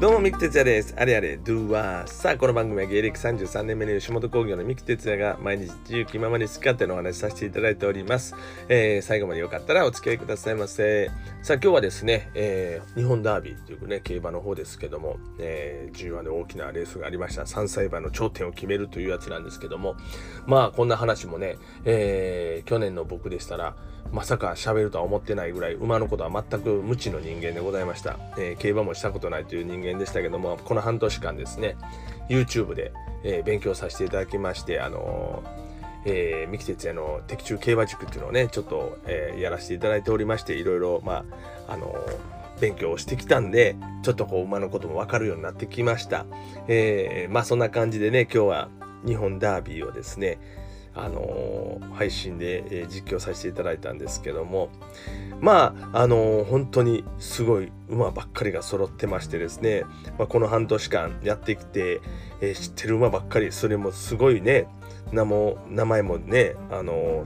どうも、三木哲也です。あれあれ、ドゥワー。さあ、この番組は芸歴33年目の吉本興業の三木哲也が毎日自由気ままに好き勝手のお話しさせていただいております。えー、最後までよかったらお付き合いくださいませ。さあ、今日はですね、えー、日本ダービーというね、競馬の方ですけども、えー、G1 で大きなレースがありました。3歳馬の頂点を決めるというやつなんですけども、まあ、こんな話もね、えー、去年の僕でしたら、まさか喋るとは思ってないぐらい馬のことは全く無知の人間でございました、えー、競馬もしたことないという人間でしたけどもこの半年間ですね YouTube で、えー、勉強させていただきましてあのえー、三木哲也の的中競馬塾っていうのをねちょっと、えー、やらせていただいておりましていろいろまああの勉強をしてきたんでちょっとこう馬のことも分かるようになってきました、えー、まあそんな感じでね今日は日本ダービーをですねあの、配信で、え、実況させていただいたんですけどもまああのー、本当にすごい馬ばっかりが揃ってましてですね、まあ、この半年間やってきて、え知ってる馬ばっかりそれもすごいね名も名前もねあの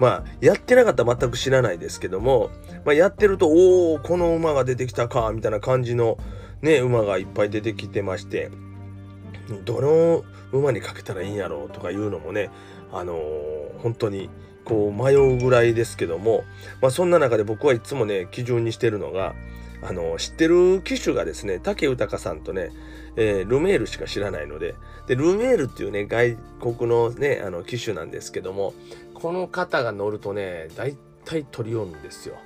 まあやってなかったら全く知らないですけども、まあ、やってるとおおこの馬が出てきたかみたいな感じのね馬がいっぱい出てきてましてどの馬にかけたらいいんやろうとかいうのもねあのー、本当にこう迷うぐらいですけども、まあ、そんな中で僕はいつもね基準にしてるのがあの知ってる機種がですね武豊さんとね、えー、ルメールしか知らないのででルメールっていうね外国のねあの機種なんですけどもこの方が乗るとね大体取り寄るんですよ。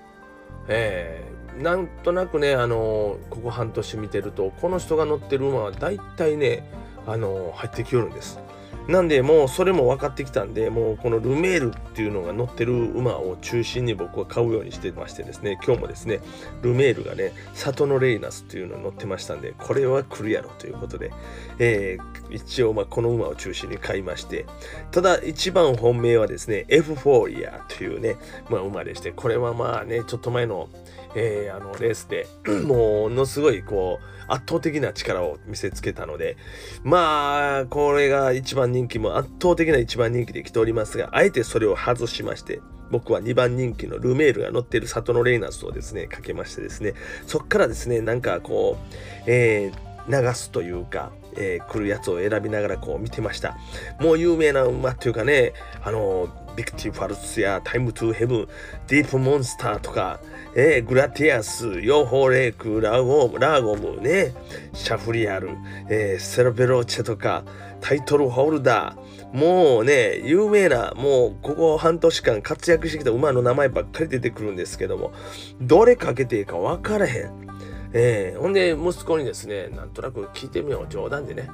えー、なんとなくねあのここ半年見てるとこの人が乗ってる馬は大体ねあの入ってきよるんです。なんでもうそれも分かってきたんでもうこのルメールっていうのが乗ってる馬を中心に僕は買うようにしてましてですね今日もですねルメールがね里のレイナスっていうの乗ってましたんでこれは来るやろということで、えー、一応まあこの馬を中心に買いましてただ一番本命はですねエフフォーリアというね、まあ、馬でしてこれはまあねちょっと前のえー、あのレースで ものすごいこう圧倒的な力を見せつけたのでまあこれが一番人気も圧倒的な一番人気で来ておりますがあえてそれを外しまして僕は2番人気のルメールが乗っているサトノレイナスをですねかけましてですねそっからですねなんかこう、えー、流すというかえー、来るやつを選びながらこう見てました。もう有名な馬っていうかね、あの、ヴィクティファルスやタイムトゥーヘブン、ディープモンスターとか、えー、グラティアス、ヨーホーレイク、ラゴム、ラーゴムね、シャフリヤール、えー、ステラヴェローチェとか、タイトルホルダー、もうね、有名な、もうここ半年間活躍してきた馬の名前ばっかり出てくるんですけども、どれかけていいか分からへん。えー、ほんで、息子にですね、なんとなく聞いてみよう、冗談でね。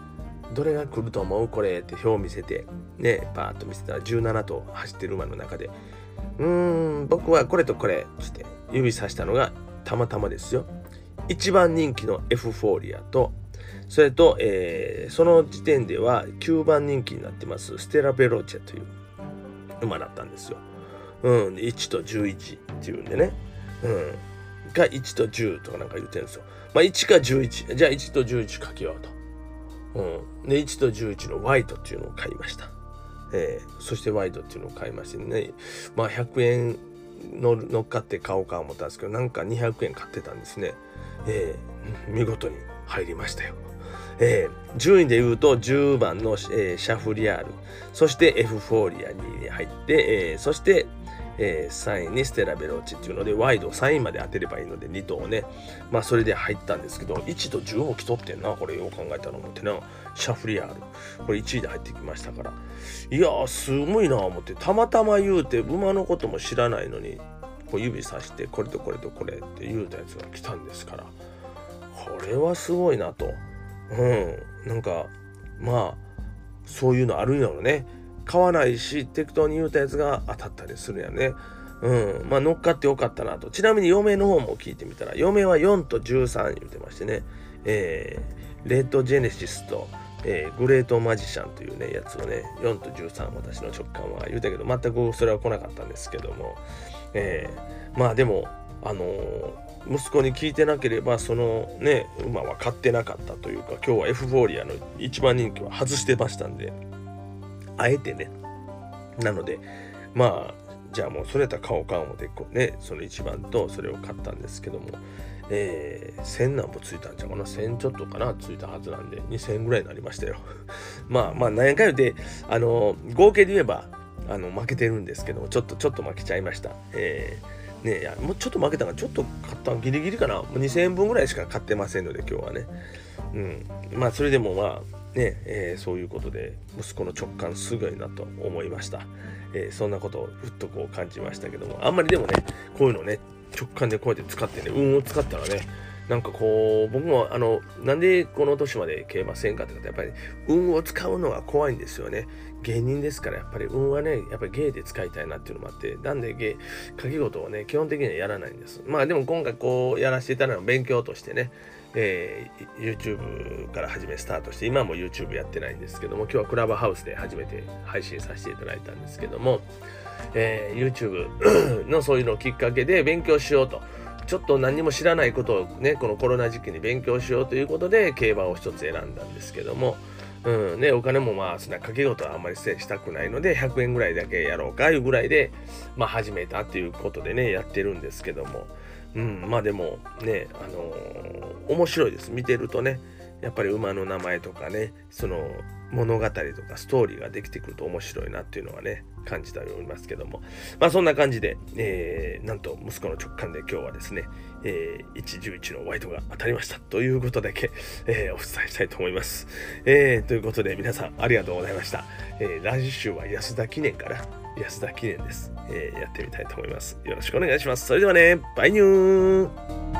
どれが来ると思う？これって表を見せて、ね、パーッと見せたら17頭走ってる馬の中で、うーん、僕はこれとこれ、つって指さしたのがたまたまですよ。一番人気のエフフォーリアと、それと、えー、その時点では9番人気になってますステラ・ベローチェという馬だったんですよ。うん、1と11っていうんでね。うん。が1と10とかなんか言ってるんですよ。まあ1か11。じゃあ1と11かけようと。うん。で、1と11のワイドっていうのを買いました。えー、そしてワイドっていうのを買いましてね。まあ100円乗っかって買おうか思ったんですけど、なんか200円買ってたんですね。えー、見事に入りましたよ。えー、順位で言うと10番の、えー、シャフリアール、そしてエフフォーリアに入って、えー、そしてえー、3位にステラ・ベローチっていうので、ワイド3位まで当てればいいので、2頭をね、まあそれで入ったんですけど、1と10も来とってんな、これよう考えたら思ってな、シャフリヤール、これ1位で入ってきましたから、いやー、すごいな思って、たまたま言うて、馬のことも知らないのに、こう指さして、これとこれとこれって言うたやつが来たんですから、これはすごいなと。うん、なんか、まあ、そういうのあるんやろね。買わないし適当に言うたやつが当たったりするやんね。うん、まあ乗っかってよかったなと。ちなみに嫁の方も聞いてみたら、嫁は4と13言うてましてね、えー、レッドジェネシスと、えー、グレートマジシャンというね、やつをね、4と13私の直感は言うたけど、全くそれは来なかったんですけども、えー、まあでも、あのー、息子に聞いてなければそのね馬は買ってなかったというか今日はエフフォーリアの一番人気は外してましたんであえてね。なので、まあ、じゃあもうそれやったら買おうか思ってこうねその一番とそれを買ったんですけどもえー、1000何歩ついたんちゃうかな？1000ちょっとかなついたはずなんで2000ぐらいになりましたよ。まあまあ何回言うてあの合計で言えばあの負けてるんですけどちょっとちょっと負けちゃいました。えー、ねいやもうちょっと負けたからちょっと買ったギリギリかな？2000円分ぐらいしか買ってませんので今日はね。うん。まあそれでもまあねえー、そういうことで息子の直感すごいなと思いました、えー、そんなことをふっとこう感じましたけどもあんまりでもねこういうのね直感でこうやって使ってね運を使ったらねなんかこう僕もあのなんでこの年まで競馬せんかってやっぱり運を使うのは怖いんですよね芸人ですからやっぱり運はねやっぱり芸で使いたいなっていうのもあってなんで芸掛け事をね基本的にはやらないんですまあでも今回こうやらせていただいたのは勉強としてねえー、YouTube から始めスタートして今も YouTube やってないんですけども今日はクラブハウスで初めて配信させていただいたんですけどもえー、YouTube のそういうのをきっかけで勉強しようと。ちょっと何も知らないことをね、このコロナ時期に勉強しようということで、競馬を一つ選んだんですけども、うんね、お金もまあ、そんな掛け事はあんまりしたくないので、100円ぐらいだけやろうかいうぐらいで、まあ始めたっていうことでね、やってるんですけども、うん、まあでもね、あのー、面白いです。見てるとね、やっぱり馬の名前とかね、その、物語とかストーリーができてくると面白いなっていうのはね、感じておりますけども。まあそんな感じで、えー、なんと息子の直感で今日はですね、えー、111のワイトが当たりましたということだけ、えー、お伝えしたいと思います。えー、ということで皆さんありがとうございました。えー、来週は安田記念から、安田記念です、えー。やってみたいと思います。よろしくお願いします。それではね、バイニュー